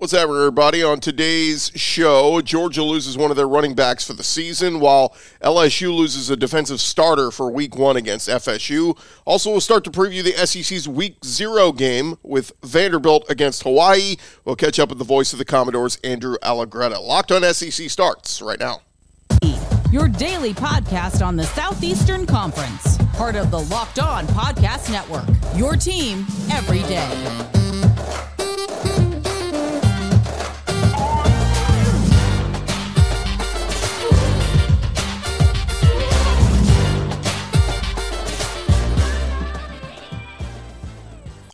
What's up, everybody? On today's show, Georgia loses one of their running backs for the season, while LSU loses a defensive starter for week one against FSU. Also, we'll start to preview the SEC's week zero game with Vanderbilt against Hawaii. We'll catch up with the voice of the Commodores, Andrew Allegretta. Locked on SEC starts right now. Your daily podcast on the Southeastern Conference, part of the Locked On Podcast Network. Your team every day.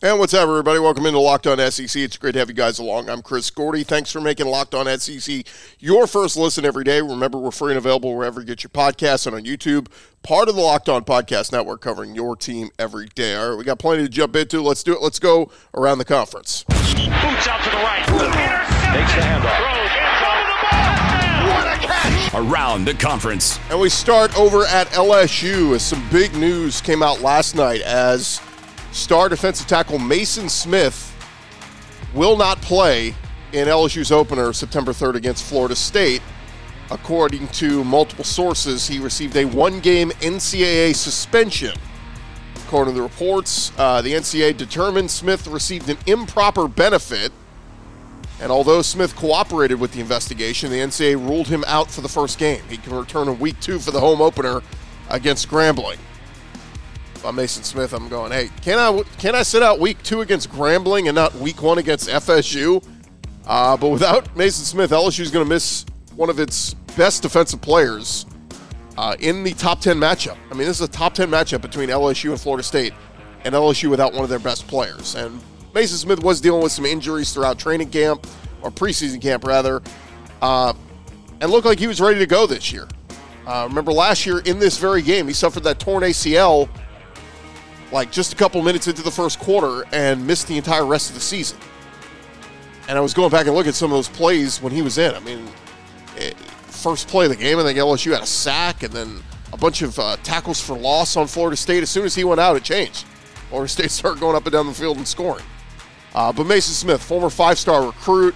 And what's up, everybody? Welcome into Locked On SEC. It's great to have you guys along. I'm Chris Gordy. Thanks for making Locked On SEC your first listen every day. Remember, we're free and available wherever you get your podcasts and on YouTube. Part of the Locked On Podcast Network covering your team every day. All right, we got plenty to jump into. Let's do it. Let's go around the conference. Boots out to the right. Intercepted. Makes the handoff. Throws. What a catch. Around the conference. And we start over at LSU as some big news came out last night as star defensive tackle Maason Smith will not play in LSU's opener September 3rd against Florida State. According to multiple sources, he received a one game NCAA suspension. According to the reports, uh, the NCAA determined Smith received an improper benefit. And although Smith cooperated with the investigation, the NCAA ruled him out for the first game. He can return in week two for the home opener against Grambling by Maason Smith, I'm going, hey, can I can I sit out week two against Grambling and not week one against FSU? Uh, but without Maason Smith, LSU is going to miss one of its best defensive players uh, in the top 10 matchup. I mean, this is a top 10 matchup between LSU and Florida State, and LSU without one of their best players. And Maason Smith was dealing with some injuries throughout training camp, or preseason camp, rather, uh, and looked like he was ready to go this year. Uh, remember last year in this very game, he suffered that torn ACL like just a couple minutes into the first quarter and missed the entire rest of the season. And I was going back and look at some of those plays when he was in. I mean, it, first play of the game, I think LSU had a sack and then a bunch of uh, tackles for loss on Florida State. As soon as he went out, it changed. Florida State started going up and down the field and scoring. Uh, but Maason Smith, former five-star recruit,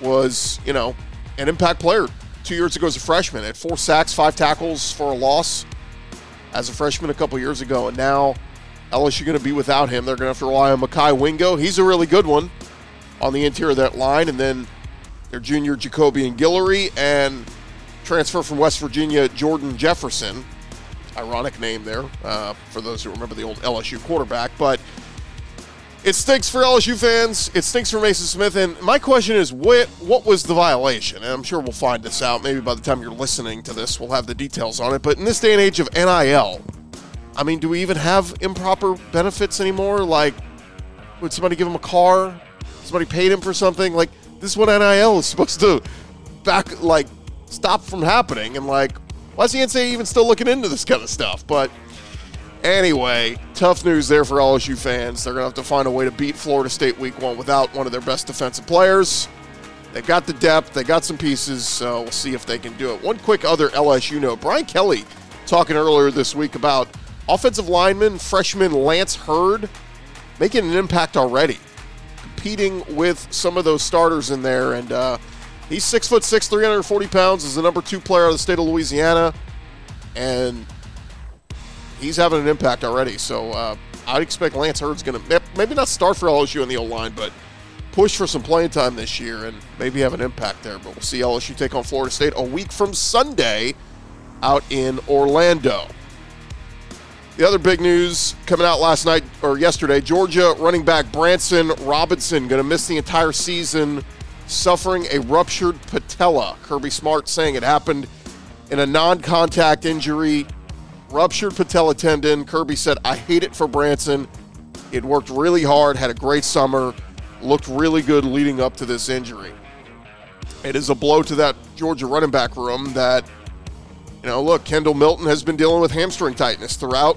was you know an impact player two years ago as a freshman. Had four sacks, five tackles for a loss as a freshman a couple years ago, and now LSU going to be without him. They're going to have to rely on Mekhi Wingo. He's a really good one on the interior of that line, and then their junior Jacobian Guillory and transfer from West Virginia Jordan Jefferson. Ironic name there uh, for those who remember the old LSU quarterback, but it stinks for LSU fans. It stinks for Maason Smith. And my question is, what what was the violation? And I'm sure we'll find this out. Maybe by the time you're listening to this, we'll have the details on it. But in this day and age of NIL, I mean, do we even have improper benefits anymore? Like, would somebody give him a car? Somebody paid him for something? Like, this is what NIL is supposed to back, like, stop from happening. And, like, why is the NCAA even still looking into this kind of stuff? But Anyway, tough news there for LSU fans. They're going to have to find a way to beat Florida State week one without one of their best defensive players. They've got the depth, they got some pieces, so we'll see if they can do it. One quick other LSU note Brian Kelly talking earlier this week about offensive lineman, freshman Lance Heard making an impact already, competing with some of those starters in there. And uh, he's six foot six, 340 pounds, is the number two player of the state of Louisiana. And he's having an impact already. So uh, I'd expect Lance Heard's going to maybe not start for LSU in the O line, but push for some playing time this year and maybe have an impact there. But we'll see LSU take on Florida State a week from Sunday out in Orlando. The other big news coming out last night or yesterday Georgia running back Branson Robinson going to miss the entire season suffering a ruptured patella. Kirby Smart saying it happened in a non contact injury ruptured patella tendon. Kirby said, I hate it for Branson. It worked really hard, had a great summer, looked really good leading up to this injury. It is a blow to that Georgia running back room that, you know, look, Kendall Milton has been dealing with hamstring tightness throughout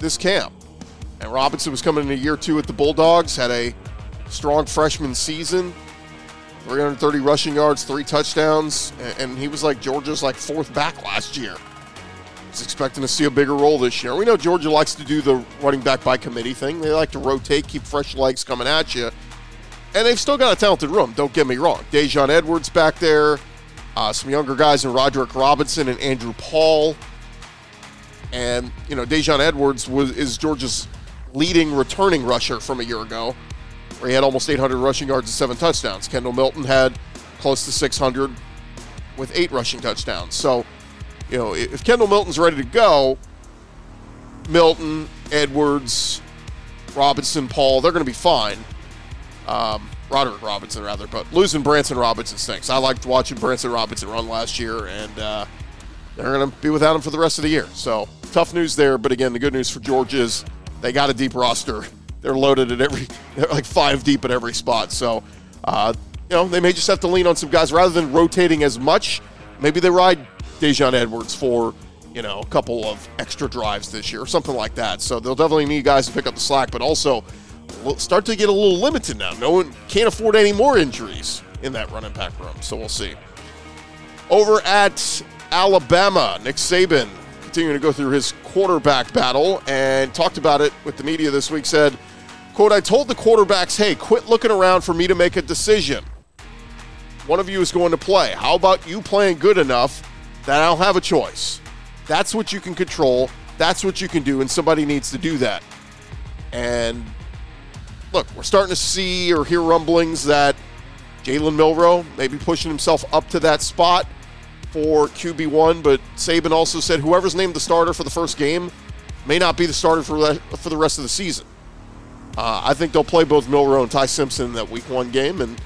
this camp. And Robinson was coming in a year two with the Bulldogs, had a strong freshman season, 330 rushing yards, three touchdowns, and he was like Georgia's like fourth back last year expecting to see a bigger role this year. We know Georgia likes to do the running back by committee thing. They like to rotate, keep fresh legs coming at you. And they've still got a talented room, don't get me wrong. Daijun Edwards back there, uh, some younger guys in Roderick Robinson and Andrew Paul. And, you know, Daijun Edwards was is Georgia's leading returning rusher from a year ago, where he had almost 800 rushing yards and seven touchdowns. Kendall Milton had close to 600 with eight rushing touchdowns. So, you know, if Kendall Milton's ready to go, Milton, Edwards, Robinson, Paul, they're going to be fine. Um, Roderick Robinson, rather, but losing Branson Robinson stinks. I liked watching Branson Robinson run last year, and uh, they're going to be without him for the rest of the year. So tough news there. But again, the good news for George is they got a deep roster. They're loaded at every, they're like five deep at every spot. So, uh, you know, they may just have to lean on some guys rather than rotating as much. Maybe they ride Daijun Edwards for you know a couple of extra drives this year or something like that. So they'll definitely need guys to pick up the slack, but also start to get a little limited now. No one can't afford any more injuries in that running back room. So we'll see. Over at Alabama, Nick Saban continuing to go through his quarterback battle and talked about it with the media this week. Said, "quote I told the quarterbacks, hey, quit looking around for me to make a decision. One of you is going to play. How about you playing good enough that I don't have a choice? That's what you can control. That's what you can do, and somebody needs to do that." And look, we're starting to see or hear rumblings that Jalen Milroe may be pushing himself up to that spot for QB1, but Saban also said whoever's named the starter for the first game may not be the starter for, the, for the rest of the season. Uh, I think they'll play both Milroe and Ty Simpson in that week one game, and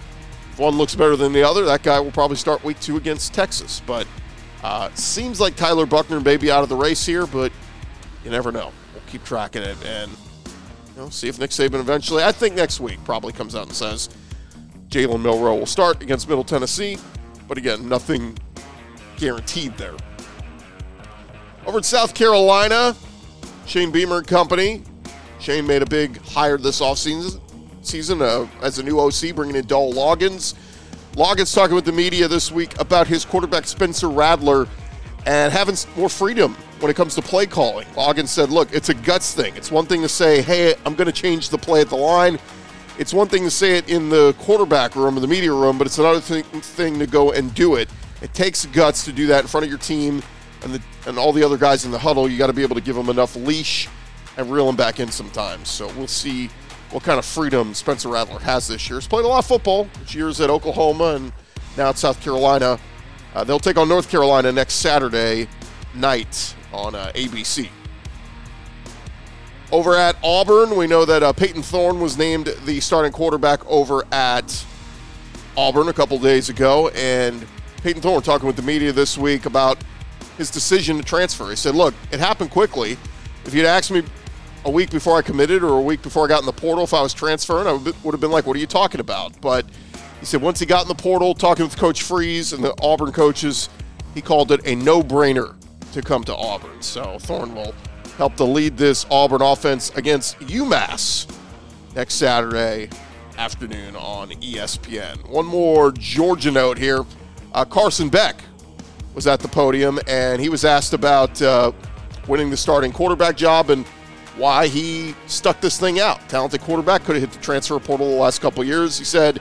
if one looks better than the other, that guy will probably start week two against Texas. But uh, seems like Tyler Buchner may be out of the race here, but you never know. We'll keep tracking it and you know, see if Nick Saban eventually, I think next week, probably comes out and says Jalen Milroe will start against Middle Tennessee. But again, nothing guaranteed there. Over in South Carolina, Shane Beamer and company. Shane made a big hire this offseason season uh, as a new OC, bringing in Dowell Loggins. Loggins talking with the media this week about his quarterback Spencer Rattler and having more freedom when it comes to play calling. Loggins said, "Look, it's a guts thing. It's one thing to say, hey, I'm going to change the play at the line." It's one thing to say it in the quarterback room or the media room, but it's another thing, thing to go and do it. It takes guts to do that in front of your team and the, and all the other guys in the huddle. You got to be able to give them enough leash and reel them back in sometimes. So we'll see what kind of freedom Spencer Rattler has this year. He's played a lot of football, years at Oklahoma and now at South Carolina. Uh, they'll take on North Carolina next Saturday night on uh, ABC. Over at Auburn, we know that uh, Payton Thorne was named the starting quarterback over at Auburn a couple days ago, and Payton Thorne talking with the media this week about his decision to transfer. He said, "Look, it happened quickly. If you'd asked me a week before I committed or a week before I got in the portal if I was transferring, I would have been like, "What are you talking about?" But he said once he got in the portal, talking with Coach Freeze and the Auburn coaches, he called it a no-brainer to come to Auburn. So Thorne will help to lead this Auburn offense against UMass next Saturday afternoon on ESPN. One more Georgia note here. Uh, Carson Beck was at the podium and he was asked about uh, winning the starting quarterback job and why he stuck this thing out. Talented quarterback could have hit the transfer portal the last couple years. He said,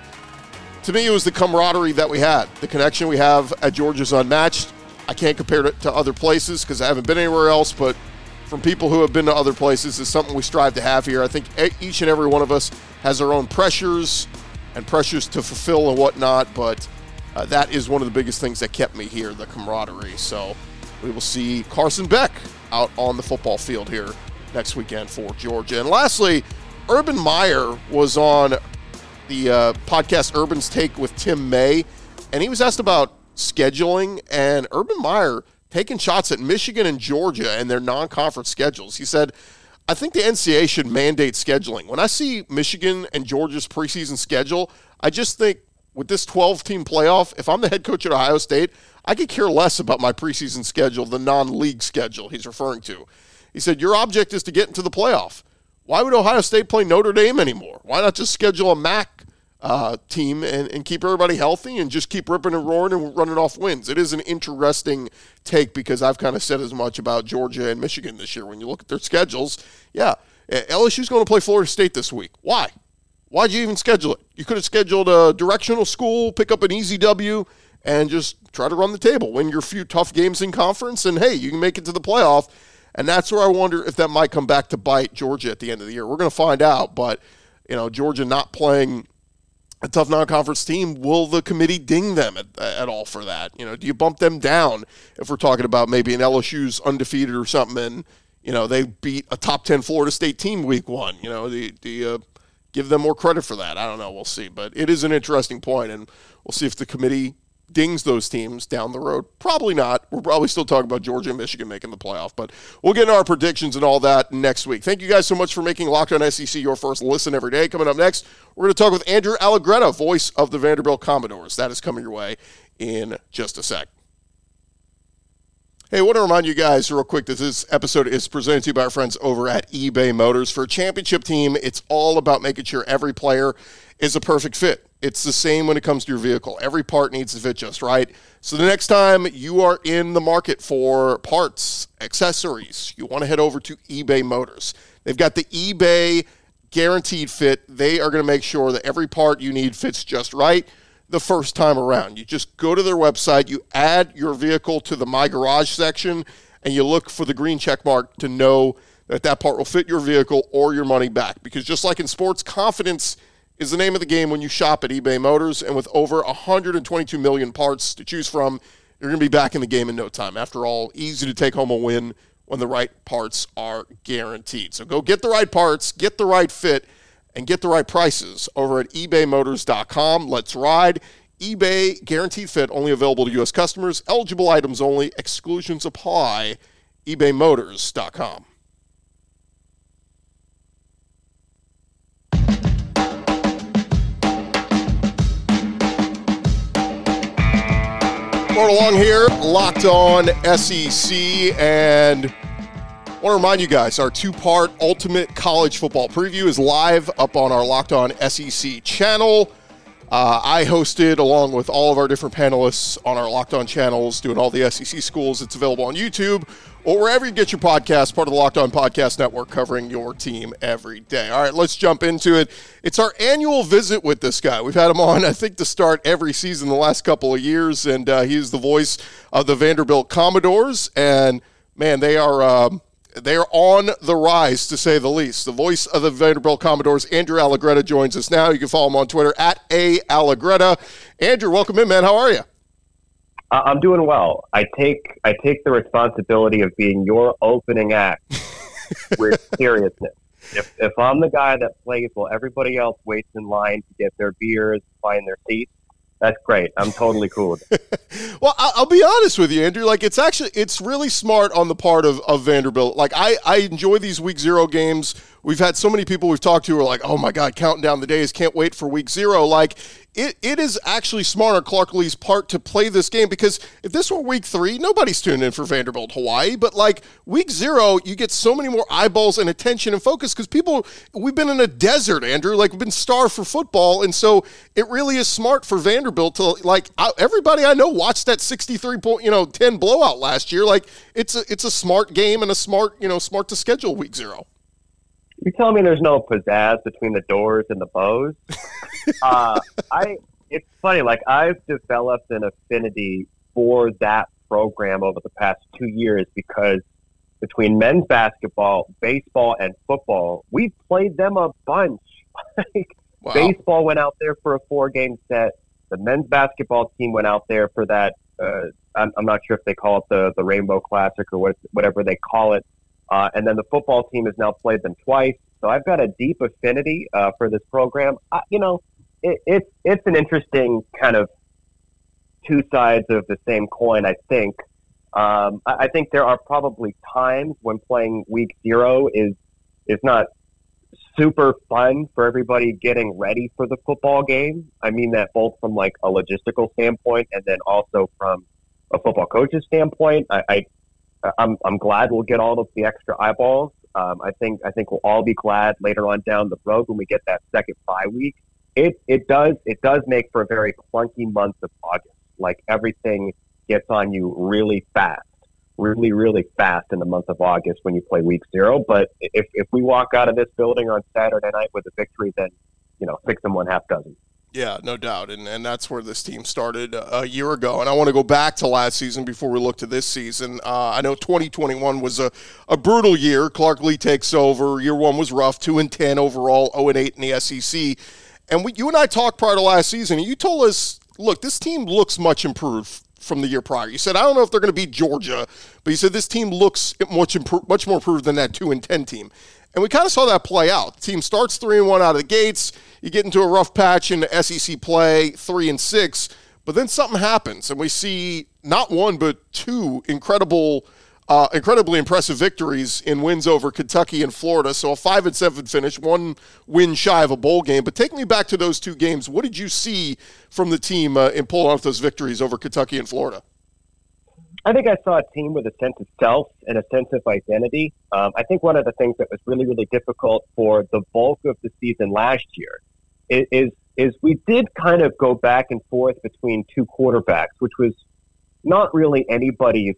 to me, it was the camaraderie that we had. The connection we have at Georgia is unmatched. I can't compare it to other places because I haven't been anywhere else, but from people who have been to other places is something we strive to have here. I think each and every one of us has our own pressures and pressures to fulfill and whatnot, but uh, that is one of the biggest things that kept me here the camaraderie. So we will see Carson Beck out on the football field here next weekend for Georgia. And lastly, Urban Meyer was on the uh, podcast Urban's Take with Tim May, and he was asked about scheduling, and Urban Meyer taking shots at Michigan and Georgia and their non conference schedules. He said, I think the NCAA should mandate scheduling. When I see Michigan and Georgia's preseason schedule, I just think with this 12 team playoff, if I'm the head coach at Ohio State, I could care less about my preseason schedule, the non league schedule he's referring to. He said, Your object is to get into the playoff. Why would Ohio State play Notre Dame anymore? Why not just schedule a MAC uh, team and, and keep everybody healthy and just keep ripping and roaring and running off wins. It is an interesting take because I've kind of said as much about Georgia and Michigan this year. When you look at their schedules, yeah, LSU's going to play Florida State this week. Why? Why'd you even schedule it? You could have scheduled a directional school, pick up an easy W, and just try to run the table, win your few tough games in conference, and hey, you can make it to the playoff. And that's where I wonder if that might come back to bite Georgia at the end of the year. We're going to find out, but you know, Georgia not playing a tough non-conference team, will the committee ding them at, at, all for that? You know, do you bump them down if we're talking about maybe an LSU's undefeated or something, and you know they beat a top ten Florida State team week one? You know, do, do you give them more credit for that? I don't know. We'll see, but it is an interesting point, and we'll see if the committee dings those teams down the road? Probably not. We're probably still talking about Georgia and Michigan making the playoff, but we'll get into our predictions and all that next week. Thank you guys so much for making Locked On SEC your first listen every day. Coming up next, we're going to talk with Andrew Allegretta, voice of the Vanderbilt Commodores. That is coming your way in just a sec. Hey, I want to remind you guys real quick that this episode is presented to you by our friends over at eBay Motors. For a championship team, it's all about making sure every player is a perfect fit. It's the same when it comes to your vehicle. Every part needs to fit just right. So the next time you are in the market for parts, accessories, you want to head over to eBay Motors. They've got the eBay guaranteed fit. They are going to make sure that every part you need fits just right the first time around. You just go to their website, you add your vehicle to the My Garage section, and you look for the green check mark to know that that part will fit your vehicle or your money back. Because just like in sports, confidence is the name of the game when you shop at eBay Motors. And with over 122 million parts to choose from, you're going to be back in the game in no time. After all, easy to take home a win when the right parts are guaranteed. So go get the right parts, get the right fit and get the right prices over at ebaymotors.com. Let's ride. eBay guaranteed fit only available to U.S. customers. Eligible items only. Exclusions apply. ebaymotors.com. Going along here, locked on SEC, and I want to remind you guys our two part ultimate college football preview is live up on our Locked On SEC channel. Uh, I hosted along with all of our different panelists on our Locked On channels, doing all the SEC schools. It's available on YouTube or wherever you get your podcast, part of the Locked On Podcast Network, covering your team every day. All right, let's jump into it. It's our annual visit with this guy. We've had him on, I think, to start every season the last couple of years, and uh, he's the voice of the Vanderbilt Commodores. And man, they are. Um, they're on the rise, to say the least. The voice of the Vanderbilt Commodores, Andrew Allegretta, joins us now. You can follow him on Twitter at a Allegretta. Andrew, welcome in, man. How are you? I'm doing well. I take I take the responsibility of being your opening act with seriousness. If if I'm the guy that plays while everybody else waits in line to get their beers, find their seats, that's great. I'm totally cool with it. well, I'll be honest with you, Andrew. Like, it's actually it's really smart on the part of, of Vanderbilt. Like, I I enjoy these week zero games. We've had so many people we've talked to who are like, "Oh my God, counting down the days, can't wait for week zero. Like, it, it is actually smart on Clark Lea's part to play this game because if this were week three, nobody's tuning in for Vanderbilt Hawaii. But like week zero, you get so many more eyeballs and attention and focus because people, we've been in a desert, Andrew. Like we've been starved for football. And so it really is smart for Vanderbilt to, like, everybody I know watched that 63 point, you know, 10 blowout last year. Like it's a, it's a smart game and a smart, you know, smart to schedule week zero. You tell me there's no pizzazz between the doors and the bows. uh, I it's funny. Like I've developed an affinity for that program over the past two years because between men's basketball, baseball, and football, we've played them a bunch. like wow. baseball went out there for a four game set. The men's basketball team went out there for that. Uh, I'm, I'm not sure if they call it the the Rainbow Classic or what, whatever they call it. Uh, and then the football team has now played them twice. So I've got a deep affinity uh, for this program. I, you know, it, it's it's an interesting kind of two sides of the same coin. I think. Um, I, I think there are probably times when playing week zero is is not super fun for everybody getting ready for the football game. I mean that both from like a logistical standpoint and then also from a football coach's standpoint. I, I I'm I'm glad we'll get all of the extra eyeballs. Um, I think I think we'll all be glad later on down the road when we get that second bye week. It it does it does make for a very clunky month of August. Like everything gets on you really fast, really really fast in the month of August when you play week zero. But if if we walk out of this building on Saturday night with a victory, then you know six and one half dozen. Yeah, no doubt. And and that's where this team started a year ago. And I want to go back to last season before we look to this season. Uh, I know 2021 was a, a brutal year. Clark Lea takes over. Year one was rough, 2 and 10 overall, 0 and 8 in the SEC. And we, you and I talked prior to last season, and you told us, look, this team looks much improved from the year prior. You said, I don't know if they're going to beat Georgia, but you said this team looks much impro- much more improved than that 2 and 10 team. And we kind of saw that play out. The team starts 3 and 1 out of the gates you get into a rough patch in SEC play, three and six, but then something happens, and we see not one but two incredible, uh, incredibly impressive victories in wins over Kentucky and Florida. So a five and seven finish, one win shy of a bowl game. But take me back to those two games. What did you see from the team uh, in pulling off those victories over Kentucky and Florida? I think I saw a team with a sense of self and a sense of identity. Um, I think one of the things that was really, really difficult for the bulk of the season last year is is we did kind of go back and forth between two quarterbacks, which was not really anybody's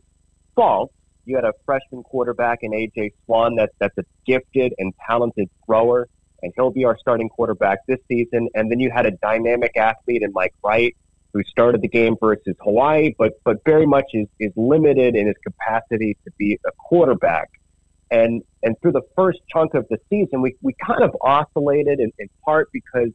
fault. You had a freshman quarterback in AJ Swann that that's a gifted and talented thrower, and he'll be our starting quarterback this season. And then you had a dynamic athlete in Mike Wright who started the game versus Hawaii, but but very much is, is limited in his capacity to be a quarterback. And and through the first chunk of the season, we, we kind of oscillated in, in part because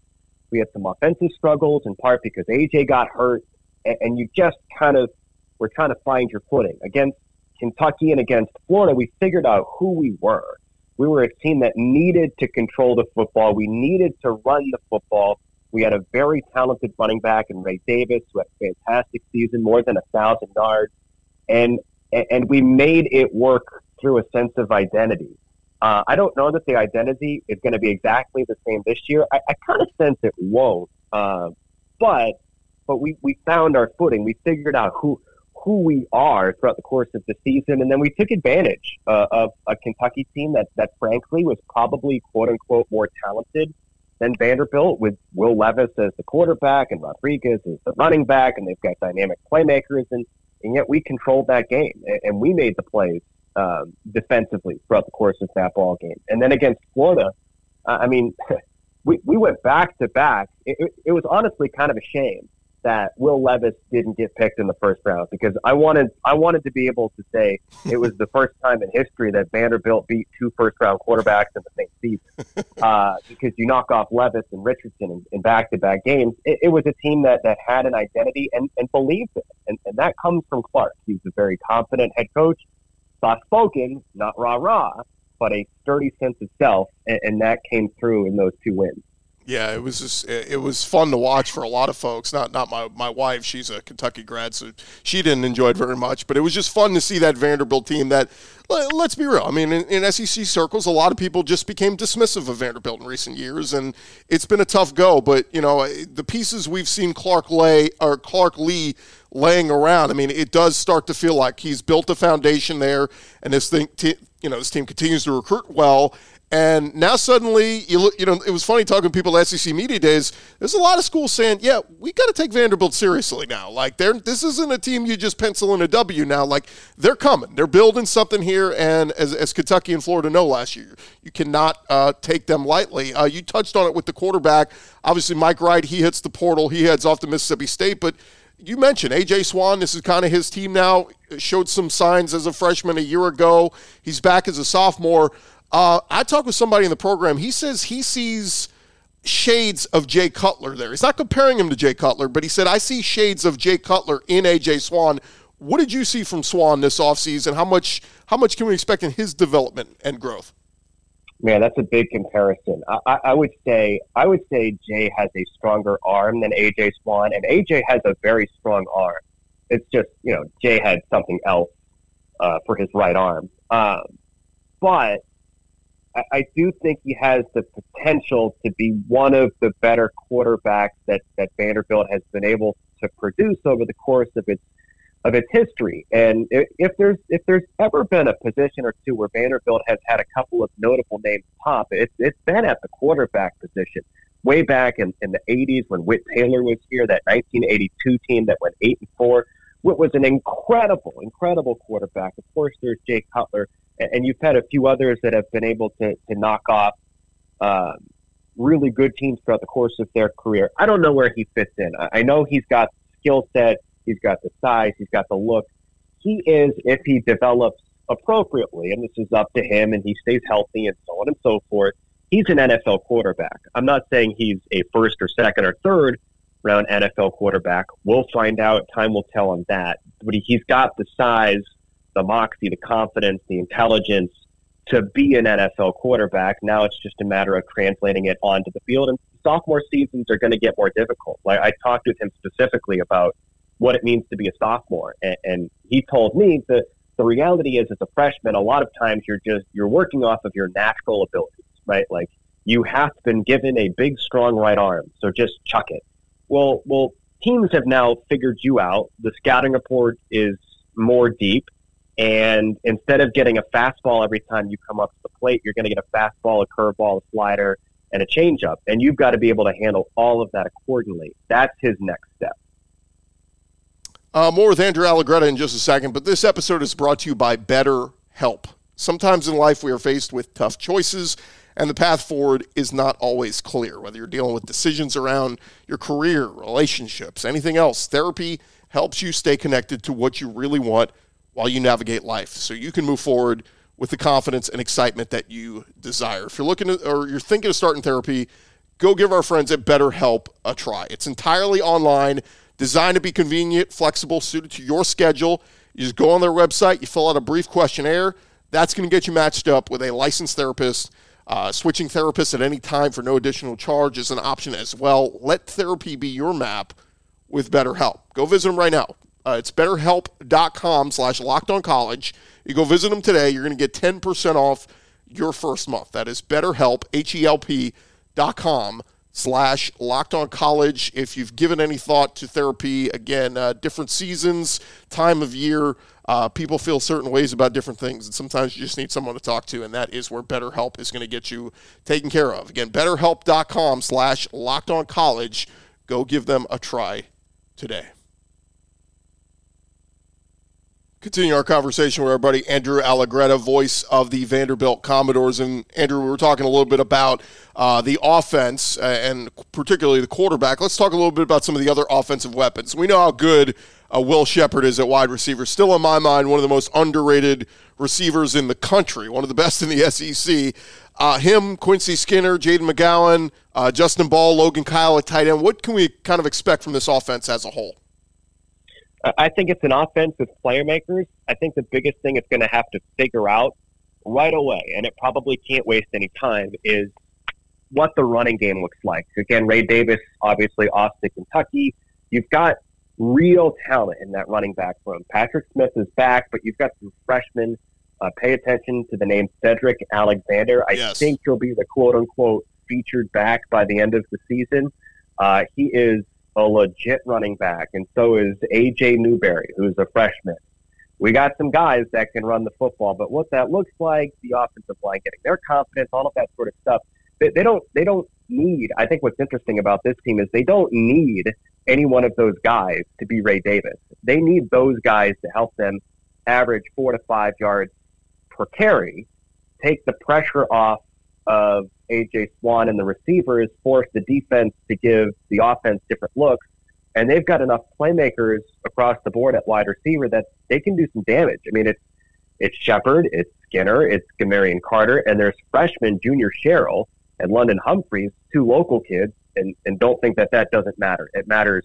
we had some offensive struggles, in part because AJ got hurt, and, and you just kind of were trying to find your footing. Against Kentucky and against Florida, we figured out who we were. We were a team that needed to control the football. We needed to run the football. We had a very talented running back in Ray Davis, who had a fantastic season, more than a thousand yards, and and we made it work through a sense of identity. Uh, I don't know that the identity is going to be exactly the same this year. I, I kind of sense it won't, uh, but but we, we found our footing. We figured out who who we are throughout the course of the season, and then we took advantage uh, of a Kentucky team that that frankly was probably quote unquote more talented than Vanderbilt, with Will Levis as the quarterback and Rodriguez as the running back, and they've got dynamic playmakers, and and yet we controlled that game and, and we made the plays um, defensively throughout the course of that ball game. And then against Florida, uh, I mean, we, we went back to back. It, it, it, was honestly kind of a shame that Will Levis didn't get picked in the first round because I wanted I wanted to be able to say it was the first time in history that Vanderbilt beat two first round quarterbacks in the same season. Uh, because you knock off Levis and Richardson in back to back games, it, it, was a team that, that had an identity and, and believed it. And, and that comes from Clark. He's a very confident head coach soft spoken, not rah rah, but a sturdy sense of self, and, and that came through in those two wins. Yeah, it was just it was fun to watch for a lot of folks. Not not my my wife; she's a Kentucky grad, so she didn't enjoy it very much. But it was just fun to see that Vanderbilt team. That let's be real. I mean, in, in, SEC circles, a lot of people just became dismissive of Vanderbilt in recent years, and it's been a tough go. But you know, the pieces we've seen Clark Lay or Clark Lea laying around. I mean, it does start to feel like he's built a foundation there, and this thing, t- you know, this team continues to recruit well. And now suddenly, you look, you know, it was funny talking to people at SEC media days. There's a lot of schools saying, "Yeah, we got to take Vanderbilt seriously now. Like, they're this isn't a team you just pencil in a W now. Like, they're coming. They're building something here. And as, as Kentucky and Florida know last year, you cannot uh, take them lightly. Uh, you touched on it with the quarterback. Obviously, Mike Wright, he hits the portal. He heads off to Mississippi State, but you mentioned AJ Swann. This is kind of his team now. Showed some signs as a freshman a year ago. He's back as a sophomore. Uh, I talked with somebody in the program. He says he sees shades of Jay Cutler there. He's not comparing him to Jay Cutler, but he said, I see shades of Jay Cutler in AJ Swann. What did you see from Swann this offseason? How much how much can we expect in his development and growth? Man, that's a big comparison. I, I, would say I would say Jay has a stronger arm than AJ Swann, and AJ has a very strong arm. It's just you know Jay had something else uh, for his right arm, um, but I, I do think he has the potential to be one of the better quarterbacks that that Vanderbilt has been able to produce over the course of its of its history. And if there's if there's ever been a position or two where Vanderbilt has had a couple of notable names pop, it's it's been at the quarterback position. Way back in, in the 80s when Whit Taylor was here, that 1982 team that went eight and four. Whit was an incredible, incredible quarterback. Of course, there's Jay Cutler, and you've had a few others that have been able to, to knock off, uh, really good teams throughout the course of their career. I don't know where he fits in. I know he's got skill set, he's got the size, he's got the look. He is, if he develops appropriately, and this is up to him, and he stays healthy and so on and so forth. He's an NFL quarterback. I'm not saying he's a first or second or third round NFL quarterback. We'll find out. Time will tell on that. But he's got the size, the moxie, the confidence, the intelligence to be an NFL quarterback. Now it's just a matter of translating it onto the field. And sophomore seasons are going to get more difficult. Like I talked with him specifically about what it means to be a sophomore, and, and he told me that the reality is, as a freshman, a lot of times you're just you're working off of your natural abilities, right? Like you have been given a big, strong right arm, so just chuck it. Well, well, teams have now figured you out. The scouting report is more deep. And instead of getting a fastball every time you come up to the plate, you're going to get a fastball, a curveball, a slider, and a changeup. And you've got to be able to handle all of that accordingly. That's his next step. Uh, more with Andrew Allegretta in just a second, but this episode is brought to you by Better Help. Sometimes in life we are faced with tough choices, and the path forward is not always clear. Whether you're dealing with decisions around your career, relationships, anything else, therapy helps you stay connected to what you really want while you navigate life so you can move forward with the confidence and excitement that you desire. If you're looking to, or you're thinking of starting therapy, go give our friends at BetterHelp a try. It's entirely online, designed to be convenient, flexible, suited to your schedule. You just go on their website, you fill out a brief questionnaire. That's going to get you matched up with a licensed therapist. Uh, switching therapists at any time for no additional charge is an option as well. Let therapy be your map with BetterHelp. Go visit them right now. Uh, it's betterhelp.com slash locked on college. You go visit them today. You're going to get 10% off your first month. That is betterhelp, H-E-L-P dot com slash locked on college. If you've given any thought to therapy, again, uh, different seasons, time of year, uh, people feel certain ways about different things. And sometimes you just need someone to talk to. And that is where BetterHelp is going to get you taken care of. Again, betterhelp.com slash locked on college. Go give them a try today. Continue our conversation with our buddy Andrew Allegretta, voice of the Vanderbilt Commodores. And Andrew, we were talking a little bit about uh, the offense uh, and particularly the quarterback. Let's talk a little bit about some of the other offensive weapons. We know how good uh, Will Sheppard is at wide receiver. Still, in my mind, one of the most underrated receivers in the country, one of the best in the SEC. Uh, him, Quincy Skinner, Jayden McGowan, uh, Justin Ball, Logan Kyle at tight end. What can we kind of expect from this offense as a whole? I think it's an offense with playmakers. I think the biggest thing it's going to have to figure out right away, and it probably can't waste any time, is what the running game looks like. Again, Ray Davis, obviously off to Kentucky. You've got real talent in that running back room. Patrick Smith is back, but you've got some freshmen. Uh, pay attention to the name Cedric Alexander. I yes. think he'll be the quote unquote featured back by the end of the season. Uh, he is a legit running back, and so is AJ Newberry, who's a freshman. We got some guys that can run the football, but what that looks like, the offensive line getting their confidence, all of that sort of stuff, they, they don't they don't need. I think what's interesting about this team is they don't need any one of those guys to be Ray Davis. They need those guys to help them average four to five yards per carry, take the pressure off of AJ Swann and the receivers force the defense to give the offense different looks. And they've got enough playmakers across the board at wide receiver that they can do some damage. I mean, it's it's Sheppard, it's Skinner, it's Gamarion Carter, and there's freshman Junior Sherrill and London Humphreys, two local kids, and, and don't think that that doesn't matter. It matters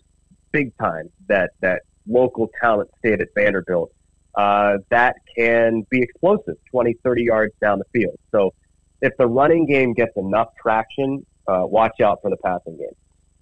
big time that that local talent stayed at Vanderbilt uh, that can be explosive 20, 30 yards down the field. So if the running game gets enough traction, uh, watch out for the passing game.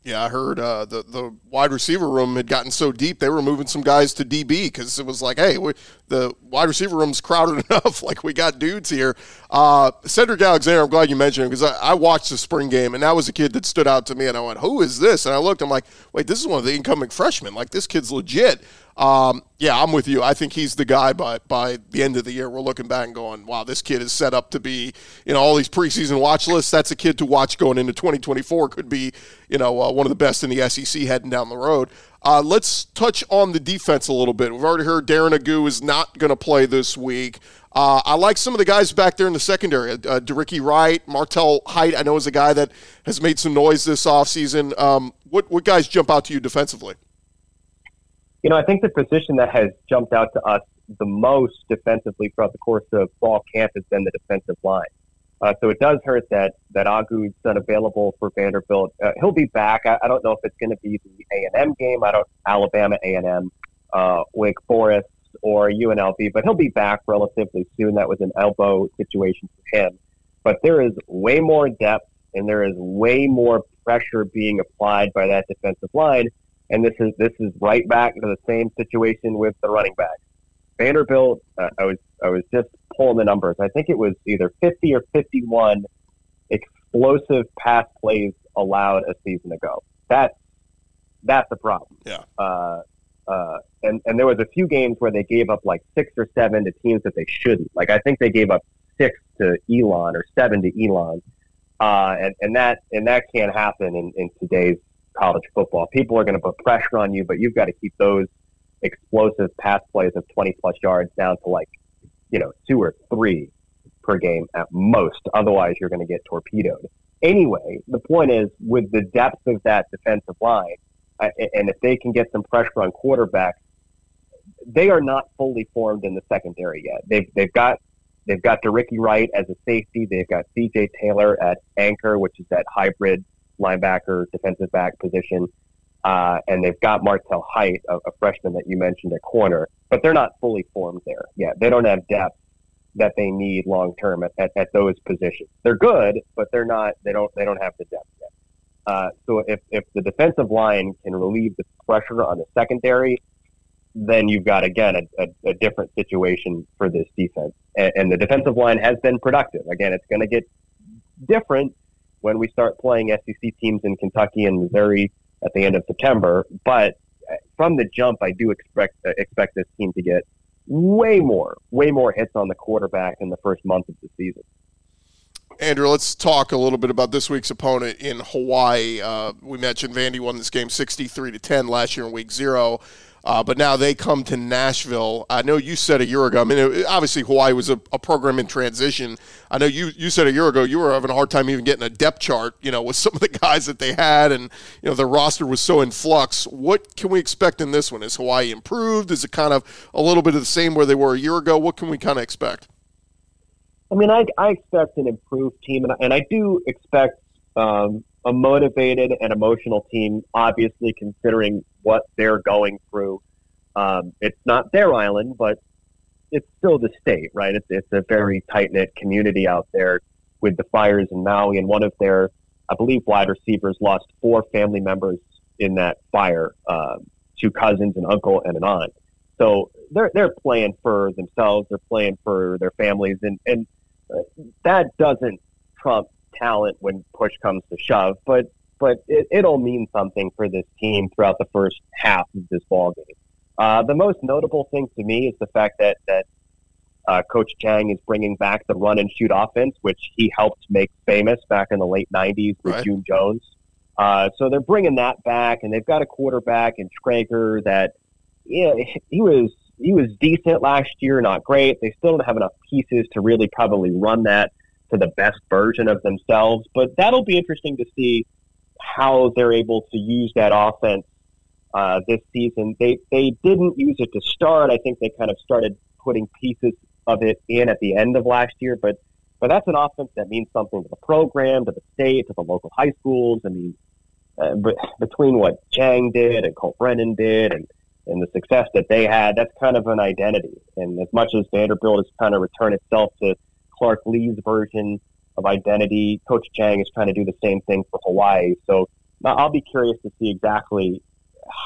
Yeah, I heard uh, the the wide receiver room had gotten so deep they were moving some guys to DB because it was like, hey, we, the wide receiver room's crowded enough. like we got dudes here. Uh, Cedric Alexander, I'm glad you mentioned him because I, I, watched the spring game and that was a kid that stood out to me and I went, who is this? And I looked, I'm like, wait, this is one of the incoming freshmen. Like this kid's legit. Um, yeah, I'm with you. I think he's the guy by by the end of the year. We're looking back and going, wow, this kid is set up to be, you know, all these preseason watch lists. That's a kid to watch going into 2024. Could be, you know, uh, one of the best in the SEC heading down the road. Uh, let's touch on the defense a little bit. We've already heard Darren Agu is not going to play this week. Uh, I like some of the guys back there in the secondary. Uh, De'Rickey Wright, Martel Hight, I know is a guy that has made some noise this offseason. Um, what, what guys jump out to you defensively? You know, I think the position that has jumped out to us the most defensively throughout the course of fall camp has been the defensive line. Uh, so it does hurt that that Agu's unavailable for Vanderbilt. Uh, he'll be back. I, I don't know if it's going to be the A and M game. I don't Alabama A and M, uh, Wake Forest or UNLV, but he'll be back relatively soon. That was an elbow situation for him. But there is way more depth and there is way more pressure being applied by that defensive line. And this is this is right back to the same situation with the running back. Vanderbilt, uh, I was I was just pulling the numbers. I think it was either 50 or 51 explosive pass plays allowed a season ago. That's that's a problem. Yeah. Uh, uh, and and there was a few games where they gave up like six or seven to teams that they shouldn't. Like I think they gave up six to Elon or seven to Elon, uh, and and that and that can't happen in, in today's college football. People are going to put pressure on you, but you've got to keep those explosive pass plays of 20 plus yards down to like, you know, two or three per game at most. Otherwise, you're going to get torpedoed. Anyway, the point is with the depth of that defensive line, and if they can get some pressure on quarterbacks, they are not fully formed in the secondary yet. They've they've got they've got De'Rickey Wright as a safety. They've got C.J. Taylor at anchor, which is that hybrid linebacker defensive back position. Uh, and they've got Martel Hight, a, a, freshman that you mentioned at corner, but they're not fully formed there yet. They don't have depth that they need long term at, at, at, those positions. They're good, but they're not. They don't. They don't have the depth yet. Uh, so if if the defensive line can relieve the pressure on the secondary, then you've got again a, a, a different situation for this defense. And, and the defensive line has been productive. Again, it's going to get different when we start playing SEC teams in Kentucky and Missouri at the end of September. But from the jump, I do expect expect this team to get way more, way more hits on the quarterback in the first month of the season. Andrew, let's talk a little bit about this week's opponent in Hawaii. Uh, we mentioned Vandy won this game 63 to 10 last year in week zero. Uh, but now they come to Nashville. I know you said a year ago. I mean, it, obviously Hawaii was a, a, program in transition. I know you you said a year ago you were having a hard time even getting a depth chart. You know, with some of the guys that they had, and you know the roster was so in flux. What can we expect in this one? Is Hawaii improved? Is it kind of a little bit of the same where they were a year ago? What can we kind of expect? I mean, I, I expect an improved team, and, and I do expect um, a motivated and emotional team, obviously considering what they're going through. Um, it's not their island, but it's still the state, right? It's, it's a very tight knit community out there with the fires in Maui, and one of their, I believe, wide receivers lost four family members in that fire, uh, two cousins, an uncle, and an aunt. So they're they're playing for themselves, they're playing for their families, and and uh, that doesn't trump talent when push comes to shove, but but it, it'll mean something for this team throughout the first half of this ball game. Uh, the most notable thing to me is the fact that that uh, Coach Chang is bringing back the run and shoot offense, which he helped make famous back in the late '90s with right. June Jones. Uh, so they're bringing that back, and they've got a quarterback in Schager that yeah, he was he was decent last year, not great. They still don't have enough pieces to really probably run that to the best version of themselves. But that'll be interesting to see how they're able to use that offense uh, this season. They they didn't use it to start. I think they kind of started putting pieces of it in at the end of last year. But but that's an offense that means something to the program, to the state, to the local high schools. I mean, uh, but between what Chang did and Colt Brennan did, and and the success that they had, that's kind of an identity. And as much as Vanderbilt has kind of returned itself to Clark Lea's version of identity. Coach Chang is trying to do the same thing for Hawaii. So I'll be curious to see exactly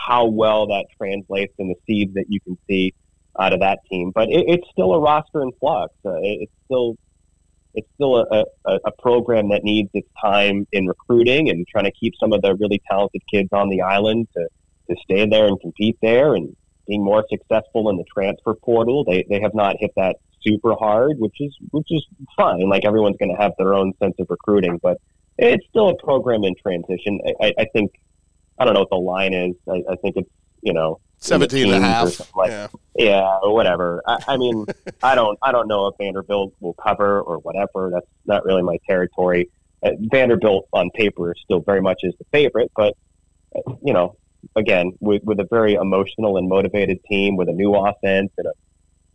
how well that translates in the seeds that you can see out of that team. But it, it's still a roster in flux. Uh, it, it's still it's still a, a, a, program that needs its time in recruiting and trying to keep some of the really talented kids on the island to, to stay there and compete there and being more successful in the transfer portal. They, they have not hit that super hard, which is which is fine. Like everyone's going to have their own sense of recruiting, but it's still a program in transition. I, I think I don't know what the line is. I, I think it's you know 17 and a half. Like, yeah. Yeah, or whatever. I, I mean, I don't, I don't know if Vanderbilt will cover or whatever. That's not really my territory. Uh, Vanderbilt on paper still very much is the favorite, but you know, again, with with a very emotional and motivated team, with a new offense and a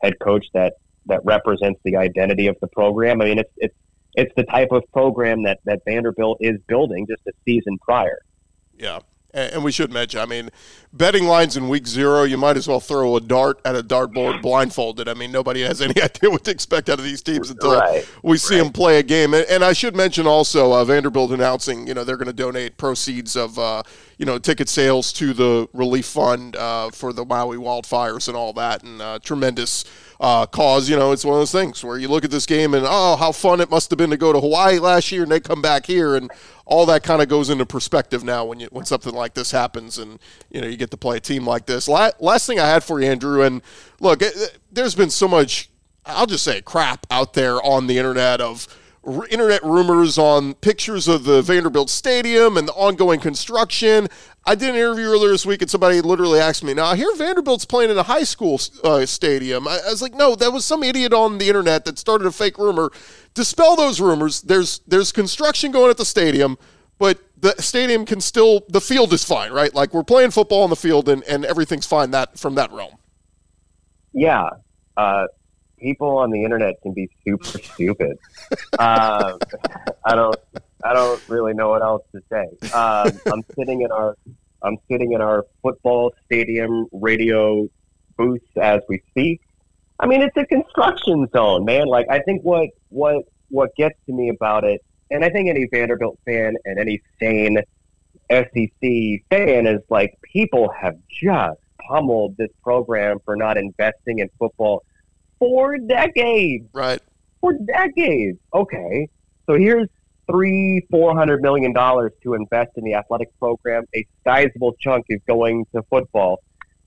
head coach that that represents the identity of the program. I mean, it's it's it's the type of program that that Vanderbilt is building just a season prior. Yeah. And we should mention, I mean, betting lines in week zero, you might as well throw a dart at a dartboard blindfolded. I mean, nobody has any idea what to expect out of these teams until Right, we see them play a game. And, and I should mention also uh, Vanderbilt announcing, you know, they're going to donate proceeds of, uh, you know, ticket sales to the relief fund uh, for the Maui wildfires and all that. And uh, tremendous uh, cause. You know, it's one of those things where you look at this game and, oh, how fun it must have been to go to Hawaii last year and they come back here. And all that kind of goes into perspective now when you when something like this happens and you know you get to play a team like this. Last, thing I had for you, Andrew, and look, it, there's been so much I'll just say crap out there on the internet of internet rumors on pictures of the Vanderbilt Stadium and the ongoing construction. I did an interview earlier this week, and somebody literally asked me, "Now, I hear Vanderbilt's playing in a high school uh, stadium." I, I was like, "No, that was some idiot on the internet that started a fake rumor." Dispel those rumors. There's there's construction going at the stadium, but the stadium can still the field is fine, right? Like we're playing football on the field, and, and everything's fine that from that realm. Yeah, uh, people on the internet can be super stupid. Uh, I don't, I don't really know what else to say. Um, I'm sitting in our, I'm sitting in our football stadium radio booth as we speak. I mean, it's a construction zone, man. Like, I think what what what gets to me about it, and I think any Vanderbilt fan and any sane SEC fan is like, people have just pummeled this program for not investing in football for decades. Right. For decades. Okay. So here's three, four hundred million dollars to invest in the athletic program. A sizable chunk is going to football.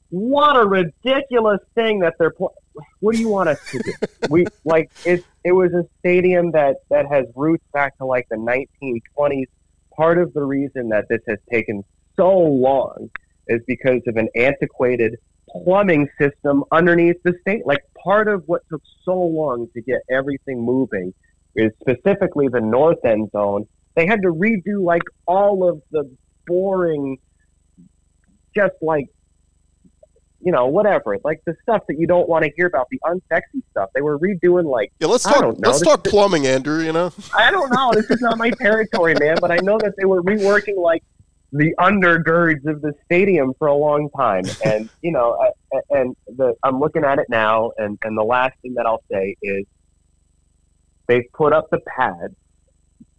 What a ridiculous thing that they're. Pl- what do you want us to do? we like it. It was a stadium that that has roots back to like the 1920s. Part of the reason that this has taken so long is because of an antiquated plumbing system underneath the state. Like part of what took so long to get everything moving is specifically the north end zone. They had to redo like all of the boring, just like you know, whatever, like the stuff that you don't want to hear about, the unsexy stuff. They were redoing like Yeah, let's I talk. don't know. Let's This talk is- plumbing, Andrew. You know. I don't know. This is not my territory, man. But I know that they were reworking like the undergirds of the stadium for a long time, and you know, I, and the I'm looking at it now, and and the last thing that I'll say is they've put up the pads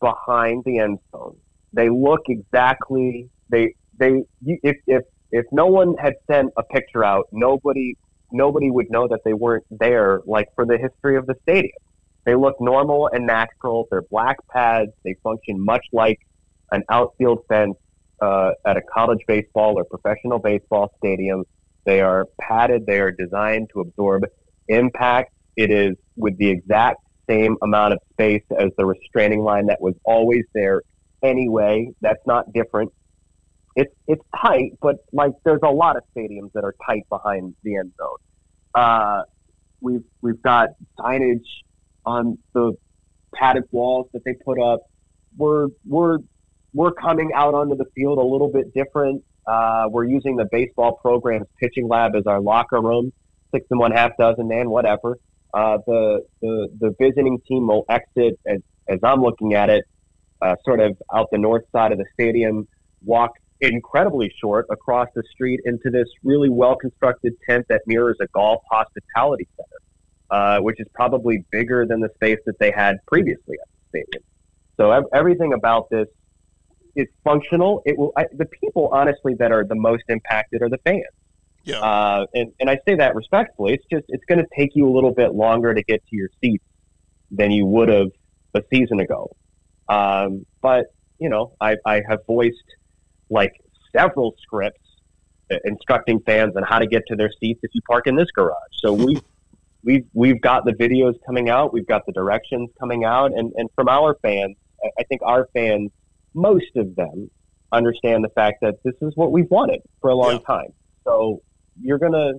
behind the end zone. They look exactly they they if if if no one had sent a picture out, nobody nobody would know that they weren't there. Like for the history of the stadium. They look normal and natural. They're black pads. They function much like an outfield fence uh, at a college baseball or professional baseball stadium. They are padded. They are designed to absorb impact. It is with the exact same amount of space as the restraining line that was always there anyway. That's not different. It's it's tight, but like there's a lot of stadiums that are tight behind the end zone. Uh, we've we've got signage on the padded walls that they put up. We're we're we're coming out onto the field a little bit different. Uh, we're using the baseball program's pitching lab as our locker room, six and one half dozen man, whatever. Uh, the the the visiting team will exit as as I'm looking at it, uh, sort of out the north side of the stadium, walk incredibly short across the street into this really well constructed tent that mirrors a golf hospitality center uh, which is probably bigger than the space that they had previously at the stadium. So ev- everything about this is functional. It will. I, the people, honestly, that are the most impacted are the fans. Yeah. Uh, and and I say that respectfully. It's just it's going to take you a little bit longer to get to your seats than you would have a season ago. Um, but you know, I I have voiced like several scripts uh, instructing fans on how to get to their seats if you park in this garage. So we we've we've got the videos coming out, we've got the directions coming out, and and from our fans, I think our fans, most of them, understand the fact that this is what we've wanted for a long Yeah. time. So you're gonna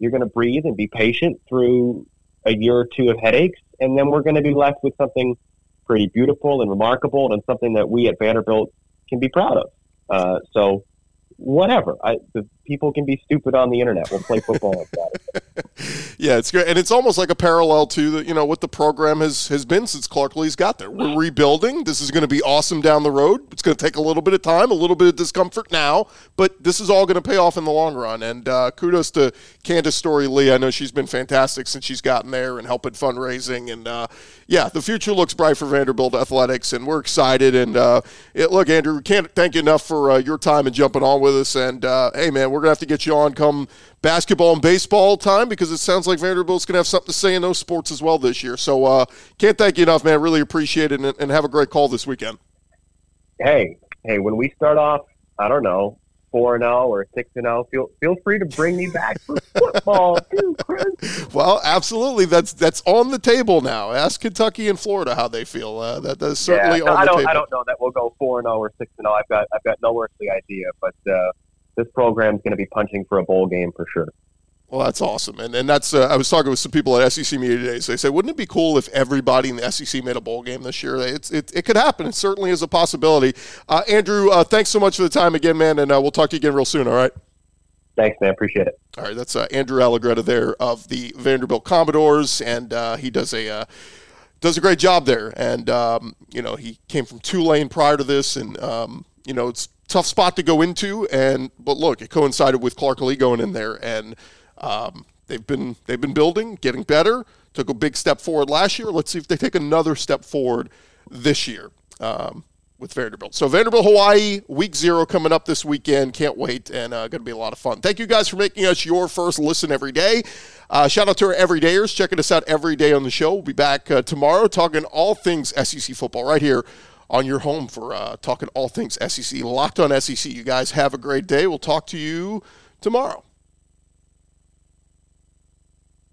You're going to breathe and be patient through a year or two of headaches, and then we're going to be left with something pretty beautiful and remarkable, and something that we at Vanderbilt can be proud of. Uh, so whatever. I, the people can be stupid on the internet. We'll play football yeah, it's great, and it's almost like a parallel to the, you know what the program has has been since Clark Lea's got there. We're rebuilding. This is going to be awesome down the road. It's going to take a little bit of time, a little bit of discomfort now, but this is all going to pay off in the long run. And uh, kudos to Candice Storey Lee. I know she's been fantastic since she's gotten there and helping fundraising. And uh, yeah, the future looks bright for Vanderbilt athletics, and we're excited. And uh, it, look, Andrew, we can't thank you enough for uh, your time and jumping on with us. And uh, hey, man, we're gonna have to get you on come basketball and baseball time because it sounds like Vanderbilt's going to have something to say in those sports as well this year. So uh, can't thank you enough, man. Really appreciate it and, and have a great call this weekend. Hey, hey, when we start off, I don't know, four and zero oh or six and zero, oh, feel feel free to bring me back for football too, Chris. Well, absolutely. That's that's on the table now. Ask Kentucky and Florida how they feel. Uh, that, that's certainly yeah, no, on I the don't, table. I don't know that we'll go four and zero or six and zero. I've got I've got no earthly idea, but. Uh, this program is going to be punching for a bowl game for sure. Well, that's awesome, and and that's uh, I was talking with some people at SEC media today. So they said, wouldn't it be cool if everybody in the SEC made a bowl game this year? It's it, it could happen. It certainly is a possibility. Uh, Andrew, uh, thanks so much for the time again, man, and uh, we'll talk to you again real soon. All right. Thanks, man. Appreciate it. All right, that's uh, Andrew Allegretta there of the Vanderbilt Commodores, and uh, he does a does a great job there. And um, you know, he came from Tulane prior to this, and um, you know, it's tough spot to go into. And but look, it coincided with Clark Lea going in there, and um, they've been they've been building, getting better. Took a big step forward last year. Let's see if they take another step forward this year. Um, with Vanderbilt. So Vanderbilt, Hawaii, week zero coming up this weekend. Can't wait, and uh, going to be a lot of fun. Thank you guys for making us your first listen every day. Uh, shout out to our everydayers checking us out every day on the show. We'll be back uh, tomorrow talking all things SEC football right here on your home for uh, talking all things SEC. Locked on SEC. You guys have a great day. We'll talk to you tomorrow.